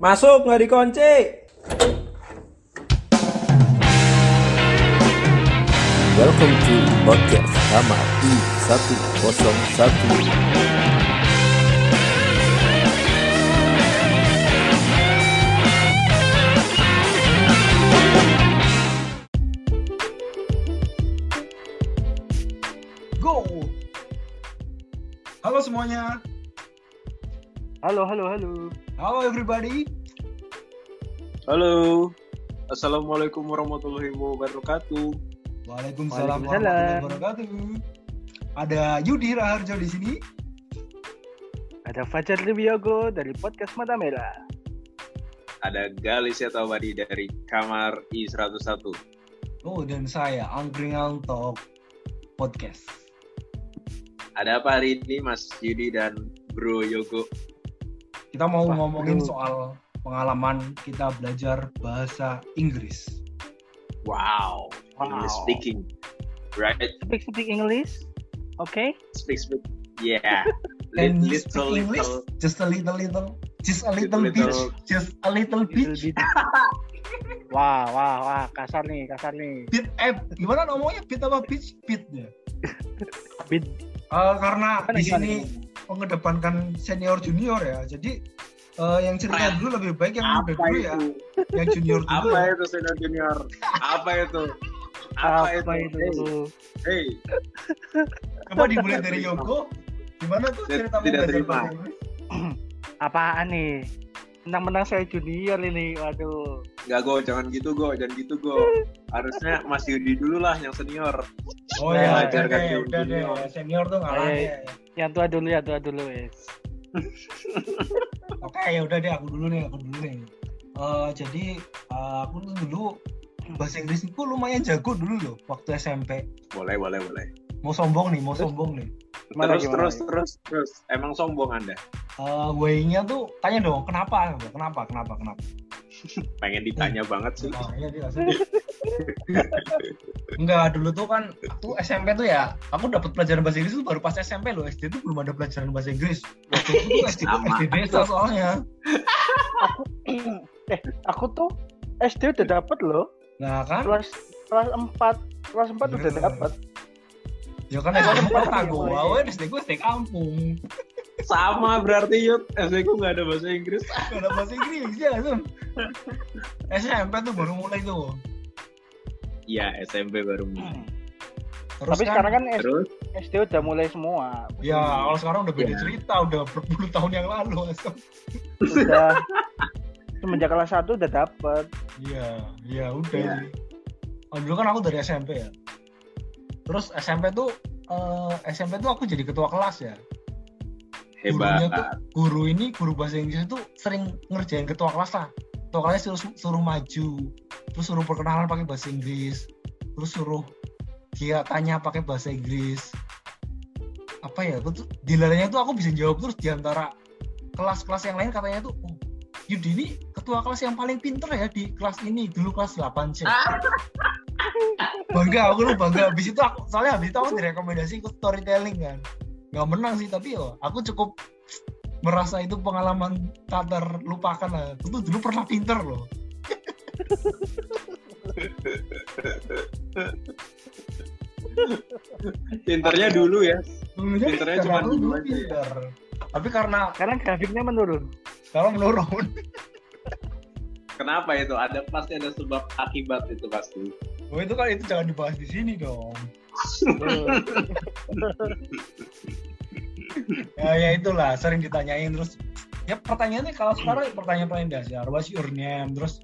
Masuk nggak dikunci. Welcome to podcast kamar I101 Go! Halo semuanya. Halo, halo, halo. Halo everybody. Halo. Assalamualaikum warahmatullahi wabarakatuh. Waalaikumsalam Waalaikumsalam. warahmatullahi wabarakatuh. Ada Yudi Raharjo di sini. Ada Fajar Wiyogo dari podcast Mata Merah. Ada Galis Yatawadi dari Kamar I101. Oh, dan saya Angkringan Talk Podcast. Ada apa hari ini Mas Yudi dan Bro Yogo? Kita mau Wah, ngomongin aduh. soal pengalaman kita belajar bahasa Inggris. Wow. Wow. English speaking. Right? Speak speak English. Oke. Speak speak. Yeah. Can you speak English? little. Just a little little. Just a little, Little, bit. little. Just a little Little bit. bit. wah, wah, wah, kasar nih, kasar nih. Bit eh gimana ngomongnya bit apa bit? Bit ya. Bit. Eh, karena di sini gimana? Mengedepankan senior junior ya. Jadi eh, yang cerita dulu lebih baik yang muda Apa dulu ya. itu? Yang junior dulu. Apa ya. itu senior junior? Apa itu? Apa, itu? Hey, Coba dimulai dari Yoko. Gimana tuh cerita tidak belajar terima. Apaan nih? Menang-menang saya junior ini. Waduh. Enggak go, jangan gitu go, jangan gitu go. Harusnya Mas Yudi dulu lah yang senior. Oh Nah, ya, udah ajarkan deh, yang udah deh. Senior tuh ngalah Eh. Yang tua dulu ya, tua dulu, wes. Oke, ya udah deh aku dulu nih, aku dulu nih. Eh, jadi eh, aku tuh dulu bahasa Inggrisku lumayan jago dulu loh waktu SMP. Boleh, boleh, boleh. Mau sombong nih, mau sombong nih. Gimana, terus, gimana? terus, terus, terus. Emang sombong Anda? Eh, way-nya tuh tanya dong, kenapa? Kenapa? Kenapa? Kenapa? Pengen ditanya banget sih. Nah, iya, langsung. Enggak, dulu tuh kan aku SMP tuh ya, aku dapat pelajaran bahasa Inggris tuh baru pas SMP loh. SD tuh belum ada pelajaran bahasa Inggris. Waktu itu tuh SD Sama. SD desa soalnya. eh, aku tuh SD udah dapet loh. Nah kan, Kelas kelas 4. Kelas 4 udah Bener. Ya kan SD gue kota gue, awalnya SD gue SD kampung. Sama berarti Yud. SD ku nggak ada bahasa Inggris. Gak ada bahasa Inggris ya langsung. SMP tuh baru mulai tuh. Iya, SMP baru mulai. Terus Tapi sekarang kan S- Terus, SD udah mulai semua. Ya, kalau sekarang udah beda Ya. cerita, udah berpuluh tahun yang lalu. langsung. Udah semenjak kelas 1 udah dapet. Iya, iya udah. Iya. Oh, dulu kan aku dari SMP ya. Terus SMP tuh eh, SMP tuh aku jadi ketua kelas ya. Gurunya tuh hebat. guru ini guru bahasa Inggris itu sering ngerjain ketua kelas lah. Ketua kelasnya suruh, suruh maju, terus suruh perkenalan pakai bahasa Inggris, terus suruh dia tanya pakai bahasa Inggris. Apa ya? Tuh, dilaranya tuh aku bisa jawab terus di antara kelas-kelas yang lain katanya tuh, oh, Yudi ini ketua kelas yang paling pinter ya di kelas ini dulu kelas 8 c bangga aku lu bangga habis itu aku soalnya habis itu aku direkomendasi ikut storytelling kan nggak menang sih tapi yo aku cukup merasa itu pengalaman tak terlupakan lah aku tuh dulu pernah pinter loh Pinternya dulu ya. Pinternya pinter, cuma dulu dulu aja ya. pinter tapi karena Sekarang grafiknya menurun. sekarang menurun Kenapa itu? Ada pasti ada sebab akibat itu pasti. Oh itu kan itu jangan dibahas di sini dong ya ya itulah sering ditanyain terus ya pertanyaannya kalau sekarang pertanyaan paling dasar what's your name terus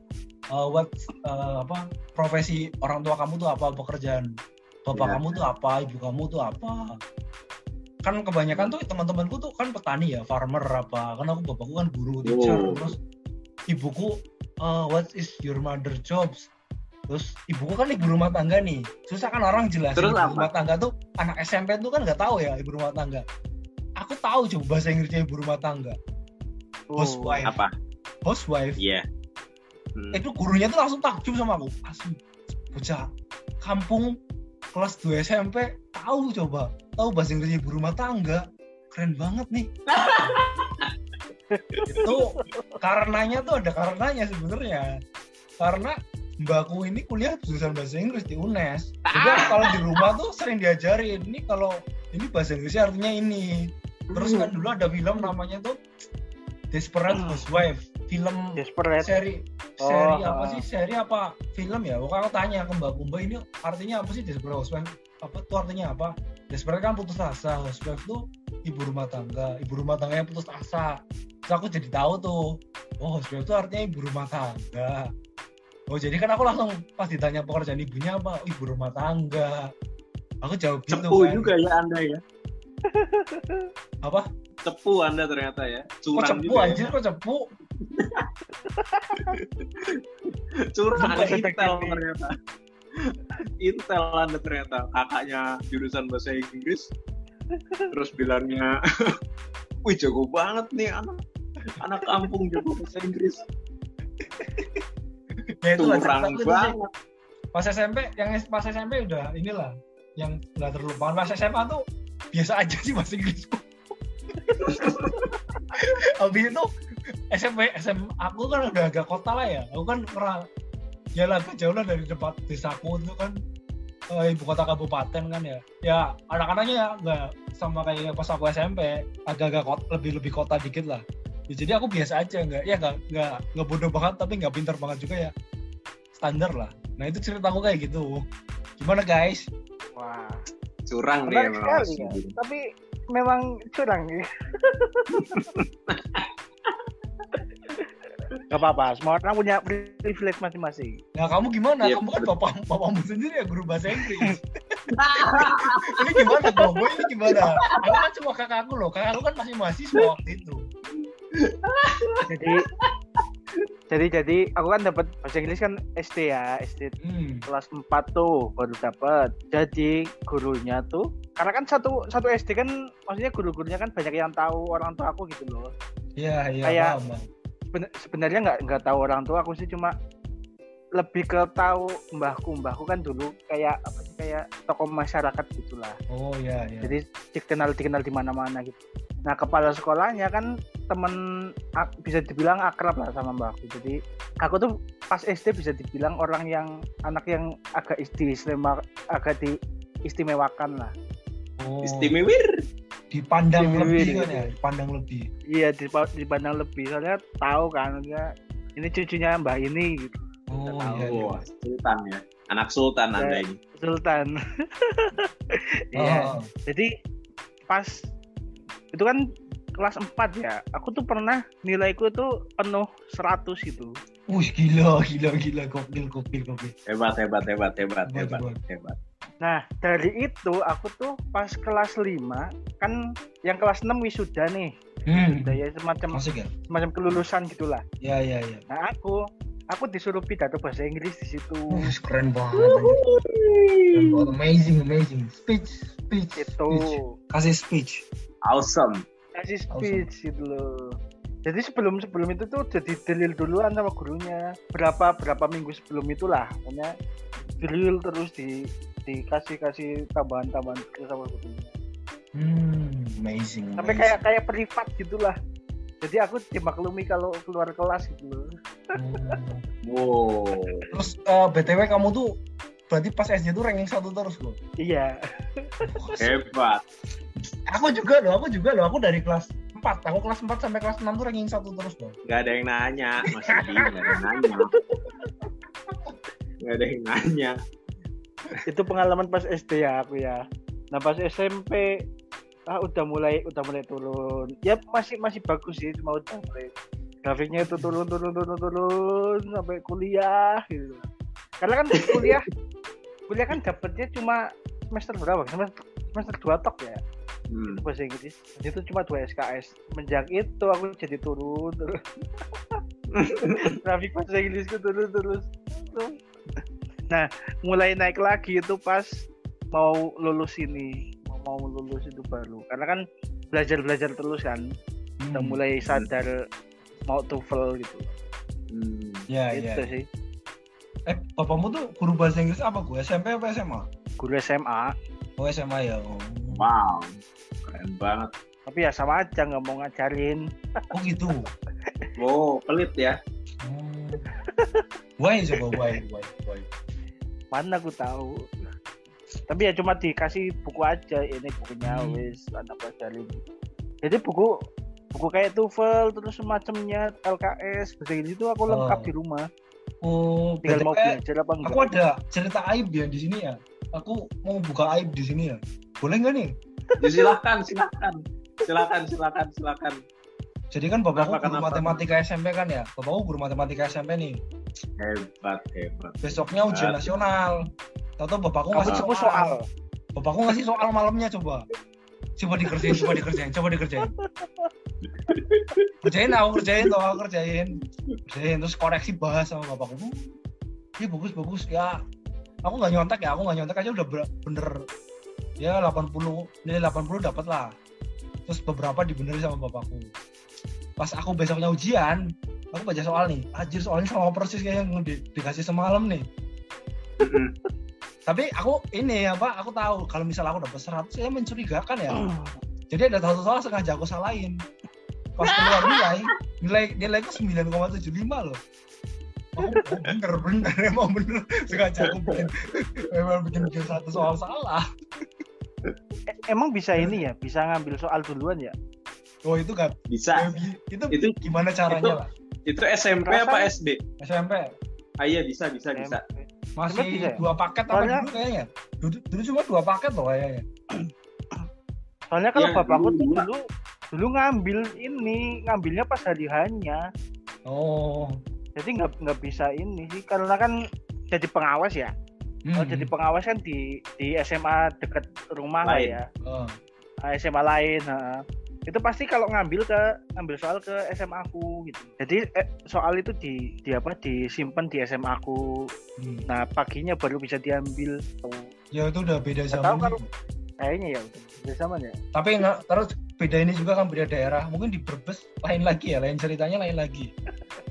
uh, what uh, apa profesi orang tua kamu tuh apa pekerjaan bapak Ya. kamu tuh apa ibu kamu tuh apa kan kebanyakan tuh teman-temanku tuh kan petani ya farmer apa kan aku bapakku kan guru teacher Oh. terus ibuku uh, what is your mother jobs terus ibuku kan ibu rumah tangga nih. Susah kan orang jelasin Terus ibu apa? rumah tangga tuh anak SMP tuh kan nggak tahu ya ibu rumah tangga. Aku tahu coba bahasa Inggrisnya ibu rumah tangga. Housewife Apa? housewife Iya. Hmm. itu gurunya tuh langsung takjub sama aku. Asli. Bocah kampung kelas 2 SMP tahu coba. Tahu bahasa Inggris ibu rumah tangga. Keren banget nih. Itu karenanya tuh ada karenanya sebenarnya. Karena mbakku ini kuliah jurusan bahasa Inggris di UNES. Jadi aku kalau di rumah tuh sering diajarin ini kalau ini bahasa Inggrisnya artinya ini. Terus kan dulu ada film namanya tuh Desperate Housewife film Desperate. seri Oh, seri apa ah. sih seri apa film ya? Pokoknya aku tanya ke mbak Kumba ini artinya apa sih Desperate Housewife? Apa tuh artinya apa? Desperate kan putus asa Housewife tuh ibu rumah tangga ibu rumah tangga yang putus asa. Terus aku jadi tahu tuh oh Housewife tuh artinya ibu rumah tangga oh jadi kan aku langsung pas ditanya pekerjaan ibunya apa "Oh, ibu rumah tangga aku jawab gitu Cepu kan. juga ya anda ya. apa Cepu anda ternyata ya. kok Curang cepu juga ya. anjir kok cepu Curang Sampai Intel ternyata. Intel anda ternyata. Kakaknya jurusan bahasa Inggris. Terus bilangnya, wih jago banget nih anak anak kampung jago bahasa Inggris. ya itu sih. banget. pas SMP yang pas SMP udah inilah yang nggak terlupakan. Pas SMA tuh biasa aja sih bahasa Inggrisku habis itu SMP SM aku kan udah agak kota lah ya. Aku kan pernah ya lah jauh lah dari tempat desaku itu kan eh, ibu kota kabupaten kan ya. Ya anak-anaknya ya nggak sama kayak pas aku SMP. Agak-agak kot- lebih lebih kota dikit lah. Ya, jadi aku biasa aja nggak ya nggak nggak nggak bodoh banget tapi nggak pintar banget juga ya standar lah nah itu ceritaku kayak gitu gimana guys Wah. Curang nih Menarik emang. sekali Mas. ya. Tapi memang curang ya. Gak apa-apa, semua orang punya privilege masing-masing. Nah kamu gimana? Iya, kamu kan bapak bapakmu sendiri ya guru bahasa Inggris. ini gimana kok? Gue ini gimana? Aku kan cuma kakakku loh. Kakakku kan masih mahasiswa waktu itu. Jadi jadi jadi aku kan dapat bahasa Inggris kan SD ya, SD Hmm. kelas 4 tuh baru dapat. Jadi gurunya tuh karena kan satu satu SD kan maksudnya guru-gurunya kan banyak yang tahu orang tua aku gitu loh. Iya iya Kayak-. Seben- sebenarnya nggak nggak tahu orang tua aku sih cuma lebih ke tahu mbahku mbahku kan dulu kayak apa sih kayak tokoh masyarakat gitulah Oh iya iya. jadi dikenal dikenal di mana-mana gitu nah kepala sekolahnya kan temen bisa dibilang akrab lah sama mbahku jadi aku tuh pas SD bisa dibilang orang yang anak yang agak istimewa agak diistimewakan lah oh, Istimewir. dipandang lebih gitu. kan ya, dipandang lebih. iya dipa- dipandang lebih soalnya tahu kan ya ini cucunya mbah ini gitu Oh tahu. iya iya. Wah, Sultan ya. Anak Sultan Ya. anda ini. Sultan iya Oh, jadi pas itu kan kelas 4 ya aku tuh pernah nilaiku tuh penuh 100 gitu Wih gila gila gila gokil gokil gokil. Hebat, hebat, hebat, hebat, Hebat, hebat, hebat. nah dari itu aku tuh pas kelas 5 kan yang kelas 6 wisuda nih Hmm. wisuda ya semacam Masuk ya? semacam kelulusan gitulah Ya ya ya. nah aku aku disuruh pidato bahasa Inggris di situ Wih, keren banget. Keren banget. Amazing amazing. Speech speech. itu speech. Kasih speech. Awesome. Kasih Awesome. speech gitu loh jadi sebelum sebelum itu tuh jadi delil duluan sama gurunya berapa berapa minggu sebelum itulah pokoknya delil terus di dikasih kasih tambahan tambahan sama gurunya Hmm, amazing. sampai amazing. kayak kayak privat gitulah jadi aku dimaklumi kalau keluar kelas gitu loh Hmm. Wow. Terus eh, btw kamu tuh berarti pas SD tuh ranking satu terus loh. iya Hebat. Aku juga loh, aku juga loh. Aku dari kelas 4, aku kelas 4 sampai kelas 6 tuh ranking satu terus loh. Gak ada yang nanya, Mas Adi. Gak ada yang nanya. Gak ada yang nanya. itu pengalaman pas SD ya aku ya nah pas SMP ah udah mulai udah mulai turun ya masih masih bagus sih cuma udah mulai grafiknya itu turun turun turun turun sampai kuliah gitu karena kan kuliah kuliah kan dapetnya cuma semester berapa semester semester dua tok ya Hmm. bahasa Inggris itu cuma dua SKS menjak itu aku jadi turun terus grafik bahasa Inggrisku turun terus nah mulai naik lagi itu pas mau lulus ini mau mau lulus itu baru karena kan belajar belajar terus kan udah Hmm. mulai sadar mau TOEFL gitu Hmm. Ya, itu ya. sih Eh, bapakmu tuh guru bahasa Inggris apa gue? SMP apa SMA? guru SMA Oh, SMA ya. Oh. Wow. Keren banget. tapi ya sama aja nggak mau ngajarin Oh gitu. Oh, pelit ya. Hmm. Why coba why why why. mana aku tahu tapi ya cuma dikasih buku aja ini bukunya Hmm. wis anak pelajarin jadi buku buku kayak TOEFL terus semacamnya LKS Inggris itu aku lengkap Oh. di rumah Oh, tinggal mau belajar apa enggak aku ada cerita aib ya di sini ya. Aku mau buka aib di sini ya. Boleh nggak nih? Ya, silakan, silakan. Silakan, silakan, silakan. Jadi kan bapakku Kenapa, guru kenapa? matematika SMP kan ya. Bapakku guru matematika SMP nih. Hebat, hebat. Besoknya ujian Ah. nasional. Tahu kamu bapakku ngasih soal. soal Bapakku ngasih soal malamnya coba. Coba dikerjain, coba dikerjain, coba dikerjain. kerjain aku kerjain tuh, aku kerjain. Kerjain terus koreksi bahas sama bapakku. Iya bagus bagus ya. Aku nggak nyontek ya, aku nggak nyontek aja udah bener. Ya 80, nilai 80 dapat lah. Terus beberapa dibenerin sama bapakku. Pas aku besoknya ujian, aku baca soal nih. Anjir soalnya sama persis kayak yang di- dikasih semalam nih. Tapi aku ini apa? Aku tahu kalau misal aku dapat 100 ya mencurigakan ya. Jadi ada satu soal sengaja aku salahin. Pas keluar nilai, nilai nilaiku 9,75 loh. Oh, oh, bener bener emang bener sengaja aku bikin emang bikin bikin satu soal salah. E- emang bisa ini ya bisa ngambil soal duluan ya Oh itu kan Bisa. itu, Itu gimana caranya lah? itu SMP Rasanya- apa SD? SMP Ah iya bisa, bisa, bisa. masih SMP bisa ya? dua paket apa Soalnya- dulu kayaknya? Dulu, dulu cuma dua paket loh kayaknya. soalnya kalau Ya, bapakku dulu tuh dulu dulu ngambil ini ngambilnya pas hari hanya Oh. jadi nggak nggak bisa ini sih karena kan jadi pengawas ya Hmm. Oh, jadi pengawas kan di di SMA dekat rumah lah ya Oh. Ah, SMA lain ha. itu pasti kalau ngambil ke ngambil soal ke SMA aku gitu jadi eh, soal itu di di apa disimpan di SMA aku Hmm. nah paginya baru bisa diambil. Ya itu udah beda zaman. tahu kalau- kayaknya ya udah zaman ya Tapi nggak terus beda ini juga kan beda daerah. Mungkin di Brebes lain lagi ya, lain ceritanya lain lagi.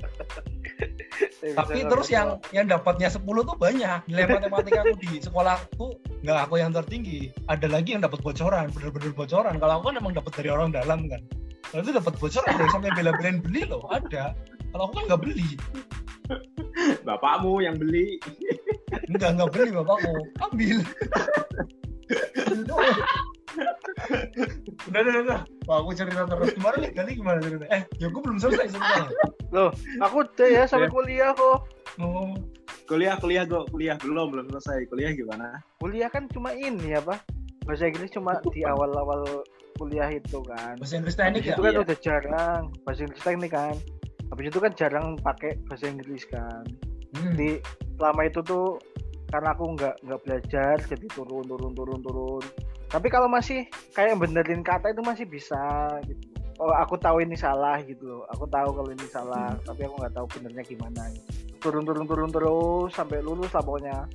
Tapi terus yang yang dapatnya 10 tuh banyak. Nilai matematika aku di sekolahku nggak aku yang tertinggi. Ada lagi yang dapat bocoran, bener-bener bocoran. Kalau aku kan emang dapat dari orang dalam kan. Kalau itu dapat bocoran ada yang sampai bela-belain beli loh, ada. Kalau aku kan nggak beli. Bapakmu yang beli. Enggak, nggak beli bapakku. Ambil. udah, udah, udah. Wah, aku cerita terus. Kemarin nih, kali gimana cerita? Eh, ya gue belum selesai ceritanya. loh aku udah ya sampai Ya. kuliah kok Oh, Kuliah, kuliah, kok kuliah belum, belum selesai. Kuliah gimana? kuliah kan cuma ini apa bahasa Inggris cuma di awal-awal kuliah itu kan bahasa Inggris teknik ya? itu kan Iya. udah jarang bahasa Inggris teknik kan habis itu kan jarang pakai bahasa Inggris kan Hmm. di lama itu tuh karena aku nggak nggak belajar jadi turun turun turun turun tapi kalau masih kayak benerin kata itu masih bisa gitu. Oh aku tahu ini salah gitu loh. Aku tahu kalau ini salah tapi aku nggak tahu benernya gimana gitu. turun turun turun terus sampai lulus lah pokoknya.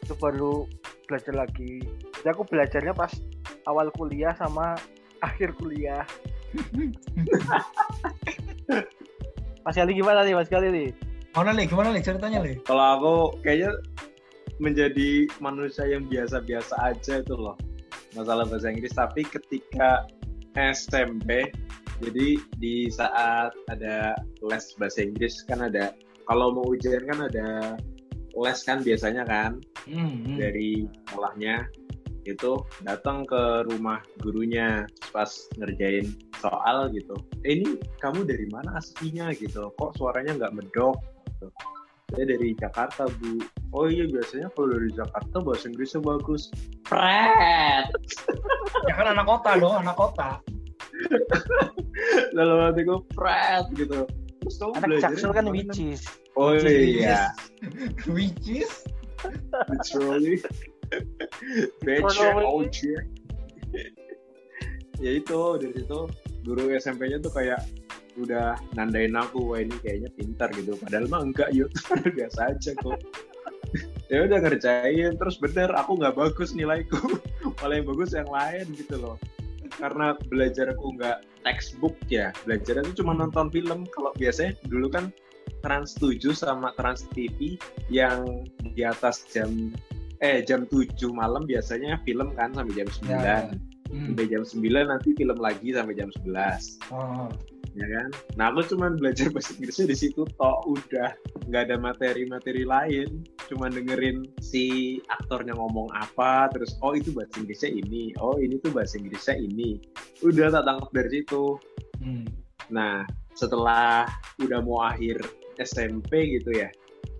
Itu baru belajar lagi. Jadi aku belajarnya pas awal kuliah sama akhir kuliah. Mas Kali gimana nih Mas Kali nih? Mana nih? Gimana nih ceritanya nih? Kalau aku kayaknya menjadi manusia yang biasa-biasa aja itu loh masalah bahasa Inggris. Tapi ketika SMP, jadi di saat ada les bahasa Inggris kan ada kalau mau ujian kan ada les kan biasanya kan Hmm, hmm. dari sekolahnya itu datang ke rumah gurunya pas ngerjain soal gitu eh, ini kamu dari mana aslinya gitu kok suaranya nggak medok gitu. Saya dari Jakarta bu. Oh iya biasanya kalau dari Jakarta bahasa Inggrisnya bagus. Pret Ya kan anak kota dong, anak kota. lalu nanti gue pret gitu. Terus kamu anak jaksel kan is? Oh iya. Which is? Literally. Ojek ya itu dari situ guru SMP-nya tuh kayak udah nandain aku wah ini kayaknya pintar gitu. Padahal mah enggak yuk. Biasa aja kok. Ya udah ngerjain terus bener aku nggak bagus nilaiku. Malah yang bagus yang lain gitu loh. Karena belajarku nggak textbook ya. Belajarnya tuh cuma nonton film. Kalau biasanya dulu kan Trans 7 sama Trans TV yang di atas jam eh jam 7 malam biasanya film kan sampai jam 9 Ya, ya. Hmm. sampai jam 9 nanti film lagi sampai jam 11 Ah. Ya kan? Nah aku cuman belajar bahasa Inggrisnya di situ toh udah. Nggak ada materi-materi lain. Cuman dengerin si aktornya ngomong apa terus oh itu bahasa Inggrisnya ini. Oh ini tuh bahasa Inggrisnya ini. Udah tak tangkap dari situ. Hmm. Nah, setelah udah mau akhir SMP gitu ya,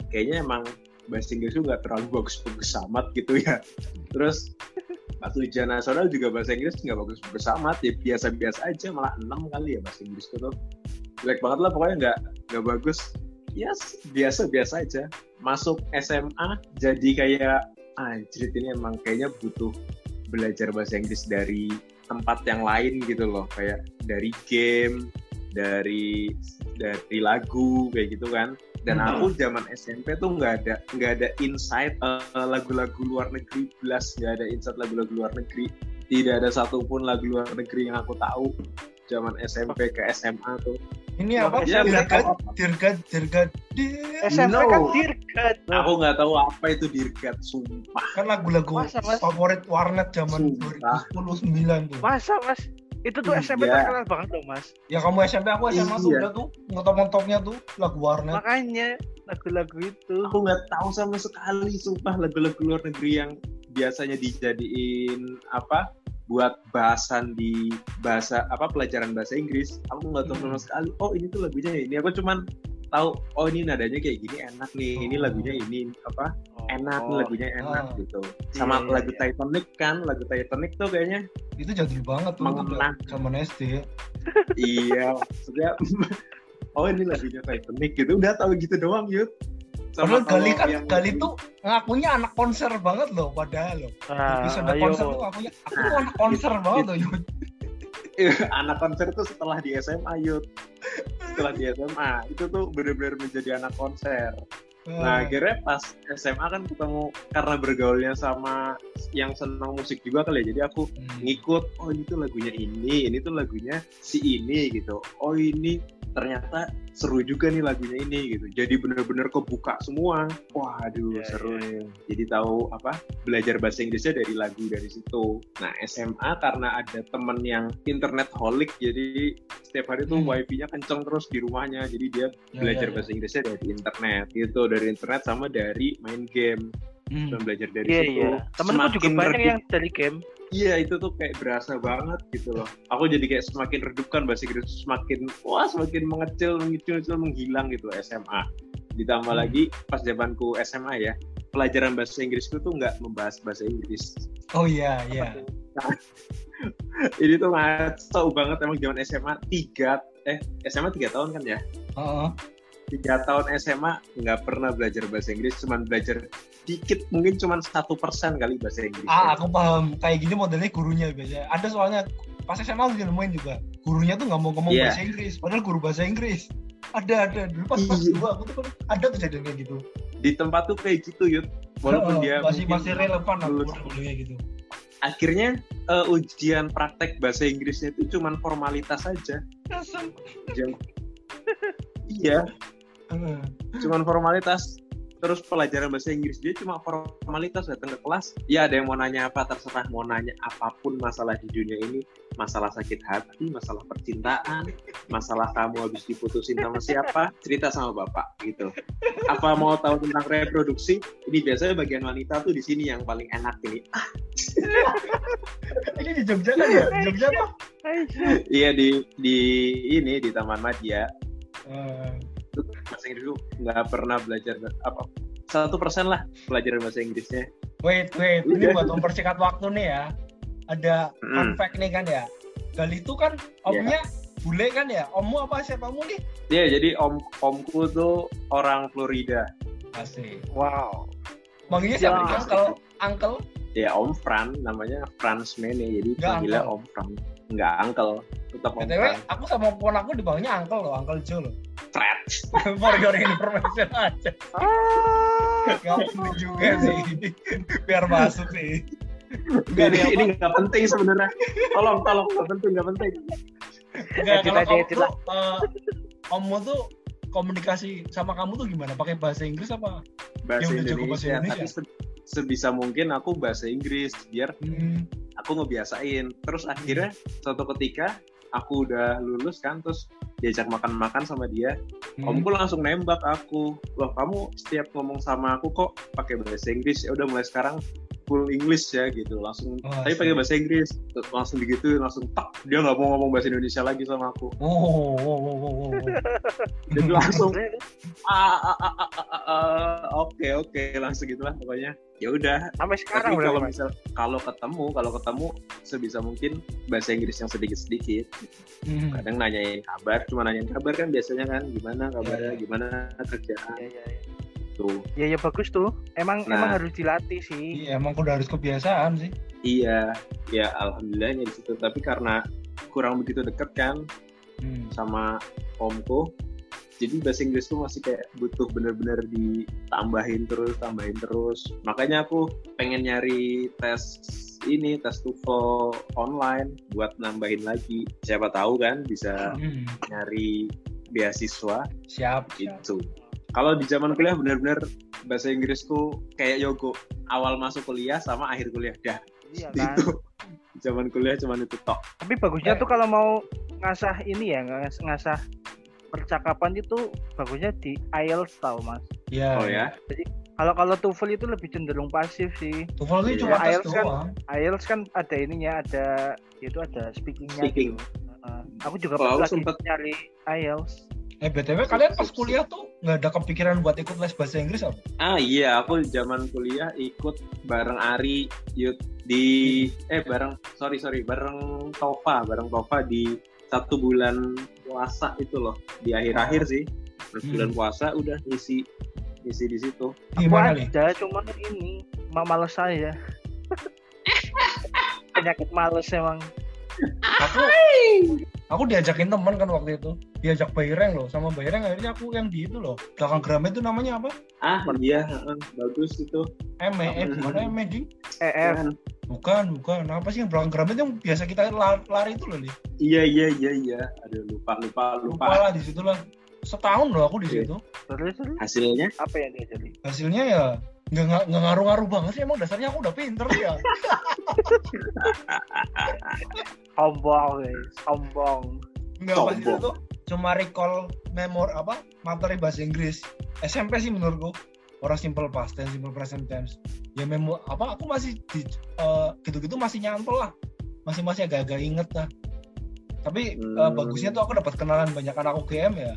kayaknya emang bahasa Inggris nggak terlalu bagus-bagus amat gitu ya. Terus pas ujian nasional juga bahasa Inggris nggak bagus-bagus amat, ya biasa-biasa aja, malah 6 kali ya bahasa Inggris tuh. Jelek banget lah pokoknya nggak nggak bagus. Ya yes, biasa-biasa aja. Masuk SMA jadi kayak anjir ini emang kayaknya butuh belajar bahasa Inggris dari tempat yang lain gitu loh kayak dari game dari dari lagu kayak gitu kan dan Hmm. aku zaman SMP tuh nggak ada nggak ada insight eh, lagu-lagu luar negeri belas nggak ada insight lagu-lagu luar negeri tidak ada satupun lagu luar negeri yang aku tahu zaman SMP ke SMA tuh Ini apa? Ya, Dirgat, dirgat, dirgat, dir. SMP No. kan dirgat. aku nggak tahu apa itu dirgat sumpah Kan lagu-lagu favorit warnet zaman Sumpah. 2010 tuh. Masa mas? Itu tuh SMP Iya. terkenal banget loh mas. Ya kamu SMP, aku SMA tuh Iya. udah tuh ngetop-ngetopnya tuh lagu warnet. Makanya lagu-lagu itu. aku nggak tahu sama sekali sumpah lagu-lagu luar negeri yang biasanya dijadiin apa buat bahasan di bahasa apa pelajaran bahasa Inggris aku nggak tahu sama Hmm. sekali oh ini tuh lagunya ini aku cuman tahu oh ini nadanya kayak gini enak nih ini Oh. lagunya ini apa enak nih Oh, lagunya enak Ah. gitu sama Iya, lagu iya. Titanic kan lagu Titanic tuh kayaknya Itu jadul banget tuh. Mengenang. Zaman SD. iya maksudnya oh ini lagunya Titanic gitu udah tahu gitu doang yuk Padahal Gali kan, yang- Gali tuh ngakunya anak konser banget loh padahal loh. Nah, Episode ayo. konser tuh ngakunya, aku tuh anak konser banget loh. Anak konser itu setelah di SMA yuk setelah di SMA itu tuh bener-bener menjadi anak konser. Nah akhirnya pas SMA kan ketemu karena bergaulnya sama yang senang musik juga kali ya. Jadi aku Hmm. ngikut oh ini tuh lagunya ini ini tuh lagunya si ini gitu. Oh ini ternyata seru juga nih lagunya ini gitu jadi bener-bener kebuka semua waduh Iya, seru iya, nih jadi tahu apa belajar bahasa Inggrisnya dari lagu dari situ nah SMA karena ada temen yang internet holic jadi setiap hari tuh Hmm. wifi-nya kenceng terus di rumahnya jadi dia Ya, belajar ya, ya. bahasa Inggrisnya dari internet gitu dari internet sama dari main game Hmm. dan belajar dari Iya situ iya. Temenku juga banyak yang dari game. Iya itu tuh kayak berasa banget gitu loh. Aku jadi kayak semakin redup kan bahasa Inggris semakin wah semakin mengecil, mengecil, mengecil, menghilang gitu SMA. Ditambah Hmm. lagi pas zamanku SMA ya, pelajaran bahasa Inggrisku tuh nggak membahas bahasa Inggris. Oh iya, iya. Ini tuh ngaco banget emang zaman SMA tiga eh SMA tiga tahun kan ya? Heeh. Tiga tahun SMA nggak pernah belajar bahasa Inggris, cuman belajar dikit mungkin cuman satu persen kali bahasa Inggris. Ah, aku paham. Kayak gini modelnya gurunya biasanya. Ada soalnya pas SMA aku nemuin juga. Gurunya tuh nggak mau ngomong Iya. bahasa Inggris, padahal guru bahasa Inggris. Ada, ada. Dulu pas kelas Iya. dua aku tuh ada kejadian kayak gitu. Di tempat tuh kayak gitu yud. Walaupun Heeh, dia masih masih relevan aku lulus. dulu kayak gitu. akhirnya eh, ujian praktek bahasa Inggrisnya itu cuman formalitas saja. Iya, cuman formalitas. Terus pelajaran bahasa Inggris dia cuma formalitas datang ke kelas. Ya ada yang mau nanya apa terserah mau nanya apa pun masalah di dunia ini, masalah sakit hati, masalah percintaan, masalah kamu habis diputusin sama siapa, cerita sama bapak gitu. Apa mau tahu tentang reproduksi? Ini biasanya bagian wanita tuh di sini yang paling enak ini. Ini di Jogja kan ya? Di Jogja apa? Iya di di ini di Taman Madya. Eh, bahasa Inggris gue nggak pernah belajar apa satu persen lah pelajaran bahasa Inggrisnya wait, wait. Ini Udah. buat mempersingkat waktu nih ya. Ada fun Mm. fact nih kan ya. Gali itu kan omnya bule kan ya? Ommu apa siapamu nih? Iya jadi om omku tuh orang Florida Asik. Wow. Manggilnya siapa? Ya. Uncle? Uncle? Ya Om Fran namanya Franz Mene jadi panggilnya. Om Fran nggak uncle tetap Om BTW, Fran aku sama pon aku dipanggilnya Uncle loh, Uncle Joe loh. Fred For your information aja. Ah. Gak penting juga sih. Biar masuk sih. Gak ini ini nggak penting sebenarnya tolong tolong nggak penting nggak penting Enggak, Edit kalau kamu tuh, lah. eh, ommu tuh komunikasi sama kamu tuh gimana? Pakai bahasa Inggris apa? bahasa udah jago bahasa Indonesia, Indonesia. tapi sebisa mungkin aku bahasa Inggris biar Hmm. aku ngebiasain. Terus akhirnya suatu ketika aku udah lulus kan terus diajak makan-makan sama dia Hmm. omku langsung nembak aku? Loh kamu setiap ngomong sama aku kok pakai bahasa Inggris? Ya udah mulai sekarang full English ya gitu. Langsung Oh, tapi pakai bahasa Inggris. Terus langsung digituin langsung tak dia nggak mau ngomong bahasa Indonesia lagi sama aku. Oh, oh, oh, oh, oh, oh. jadi langsung ah, ah, ah, ah, ah, ah, oke oke langsung gitulah pokoknya ya udah sampai sekarang tapi kalau misal kalau ketemu kalau ketemu sebisa mungkin bahasa Inggris yang sedikit sedikit Hmm. kadang nanyain kabar cuma nanyain kabar kan biasanya kan gimana kabarnya Iya. gimana kerjaan Iya, iya, iya. tuh Ya ya bagus tuh. Emang Nah. emang harus dilatih sih. Iya, emang udah harus kebiasaan sih. iya ya alhamdulillahnya di situ tapi karena kurang begitu deket kan Hmm. sama omku jadi bahasa Inggris tuh masih kayak butuh bener-bener ditambahin terus tambahin terus makanya aku pengen nyari tes ini tes TOEFL online buat nambahin lagi siapa tahu kan bisa Hmm. nyari beasiswa Siap. siap. itu kalau di zaman kuliah bener-bener bahasa Inggrisku kayak yogo awal masuk kuliah sama akhir kuliah dah Iya kan. itu zaman kuliah cuman itu tok Tapi bagusnya Eh. tuh kalau mau ngasah ini ya, ngas- ngasah percakapan itu bagusnya di IELTS tau mas. Iya. oh ya Kalau kalau TOEFL itu lebih cenderung pasif sih. TOEFL itu Iya. cuma tes IELTS kan- doang. IELTS kan ada ininya, ada itu ada speakingnya. Speaking. Gitu. Nah, aku juga Oh, pas aku lagi sempet- nyari IELTS. Eh BTW kalian pas kuliah tuh nggak ada kepikiran buat ikut les bahasa Inggris apa? Ah iya, aku zaman kuliah ikut bareng Ari Yud di eh bareng sorry sorry bareng Tova bareng Tova di satu bulan puasa itu loh di akhir-akhir sih Pas Hmm. bulan puasa udah ngisi ngisi di situ. Aku Gimana nih? ada, cuma ini ma- males saya. Penyakit males emang. Aku aku diajakin temen kan waktu itu. Diajak Bayreng loh, sama Bayreng akhirnya aku yang di itu loh. Belakang Gramet itu namanya apa? Ah iya, heeh, bagus itu. Eme, eh Apa bukan Eme ding. EF. Kan. Bukan, bukan. Apa sih yang belakang Gramet yang biasa kita lari, lari itu loh, Li? Iya iya iya iya. Aduh lupa lupa lupa. Lupa lah di situ lah. Setahun loh aku di Iya. situ. Terus terus Hasilnya apa yang dia jadi? Hasilnya ya nggak ngaruh-ngaruh banget sih emang dasarnya aku udah pinter ya Sombong, guys. Sombong. nggak pas itu tuh cuma recall memor apa materi bahasa Inggris SMP sih menurutku orang simple past tense simple present tense ya memo apa aku masih di eh, gitu-gitu masih nyantol lah masih masih agak-agak inget lah tapi eh, Hmm. bagusnya tuh aku dapat kenalan banyak anak UGM ya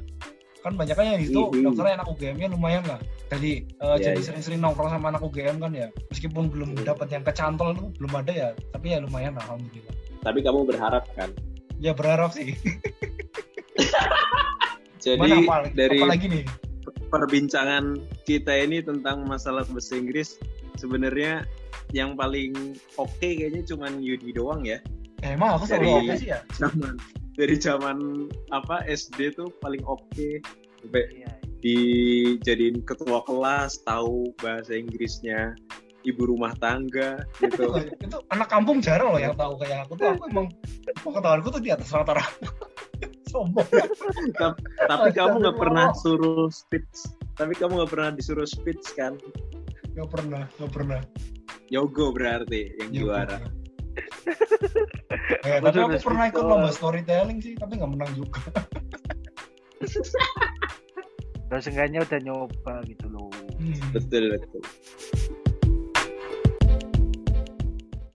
kan banyak kan yang di situ Mhm. dokternya anak UGM-nya lumayan lah jadi eh, Iya, jadi iya. sering-sering nongkrong sama anak UGM kan ya meskipun belum Hmm. dapat yang kecantol tuh belum ada ya tapi ya lumayan lah alhamdulillah tapi kamu berharap kan. ya berharap sih Jadi Mana apa, dari apa lagi nih perbincangan kita ini tentang masalah bahasa Inggris sebenarnya yang paling oke kayaknya cuman Yudi doang ya. Eh, emang aku selalu Dari- oke sih ya? zaman dari zaman apa SD tuh paling oke. Sampai Iya. dijadiin ketua kelas tahu bahasa Inggrisnya ibu rumah tangga gitu. Itu anak kampung jarang loh yang tahu kayak aku tuh. Aku emang pengetahuanku tuh di atas rata-rata. Sombong. Tapi kamu nggak pernah suruh speech. Tapi kamu nggak pernah disuruh speech kan nggak pernah nggak pernah. Yogo berarti yang Ya, juara. eh, Aku tapi aku pernah ikut lomba storytelling sih tapi nggak menang juga. Terus seenggaknya udah nyoba gitu loh. Hmm. betul betul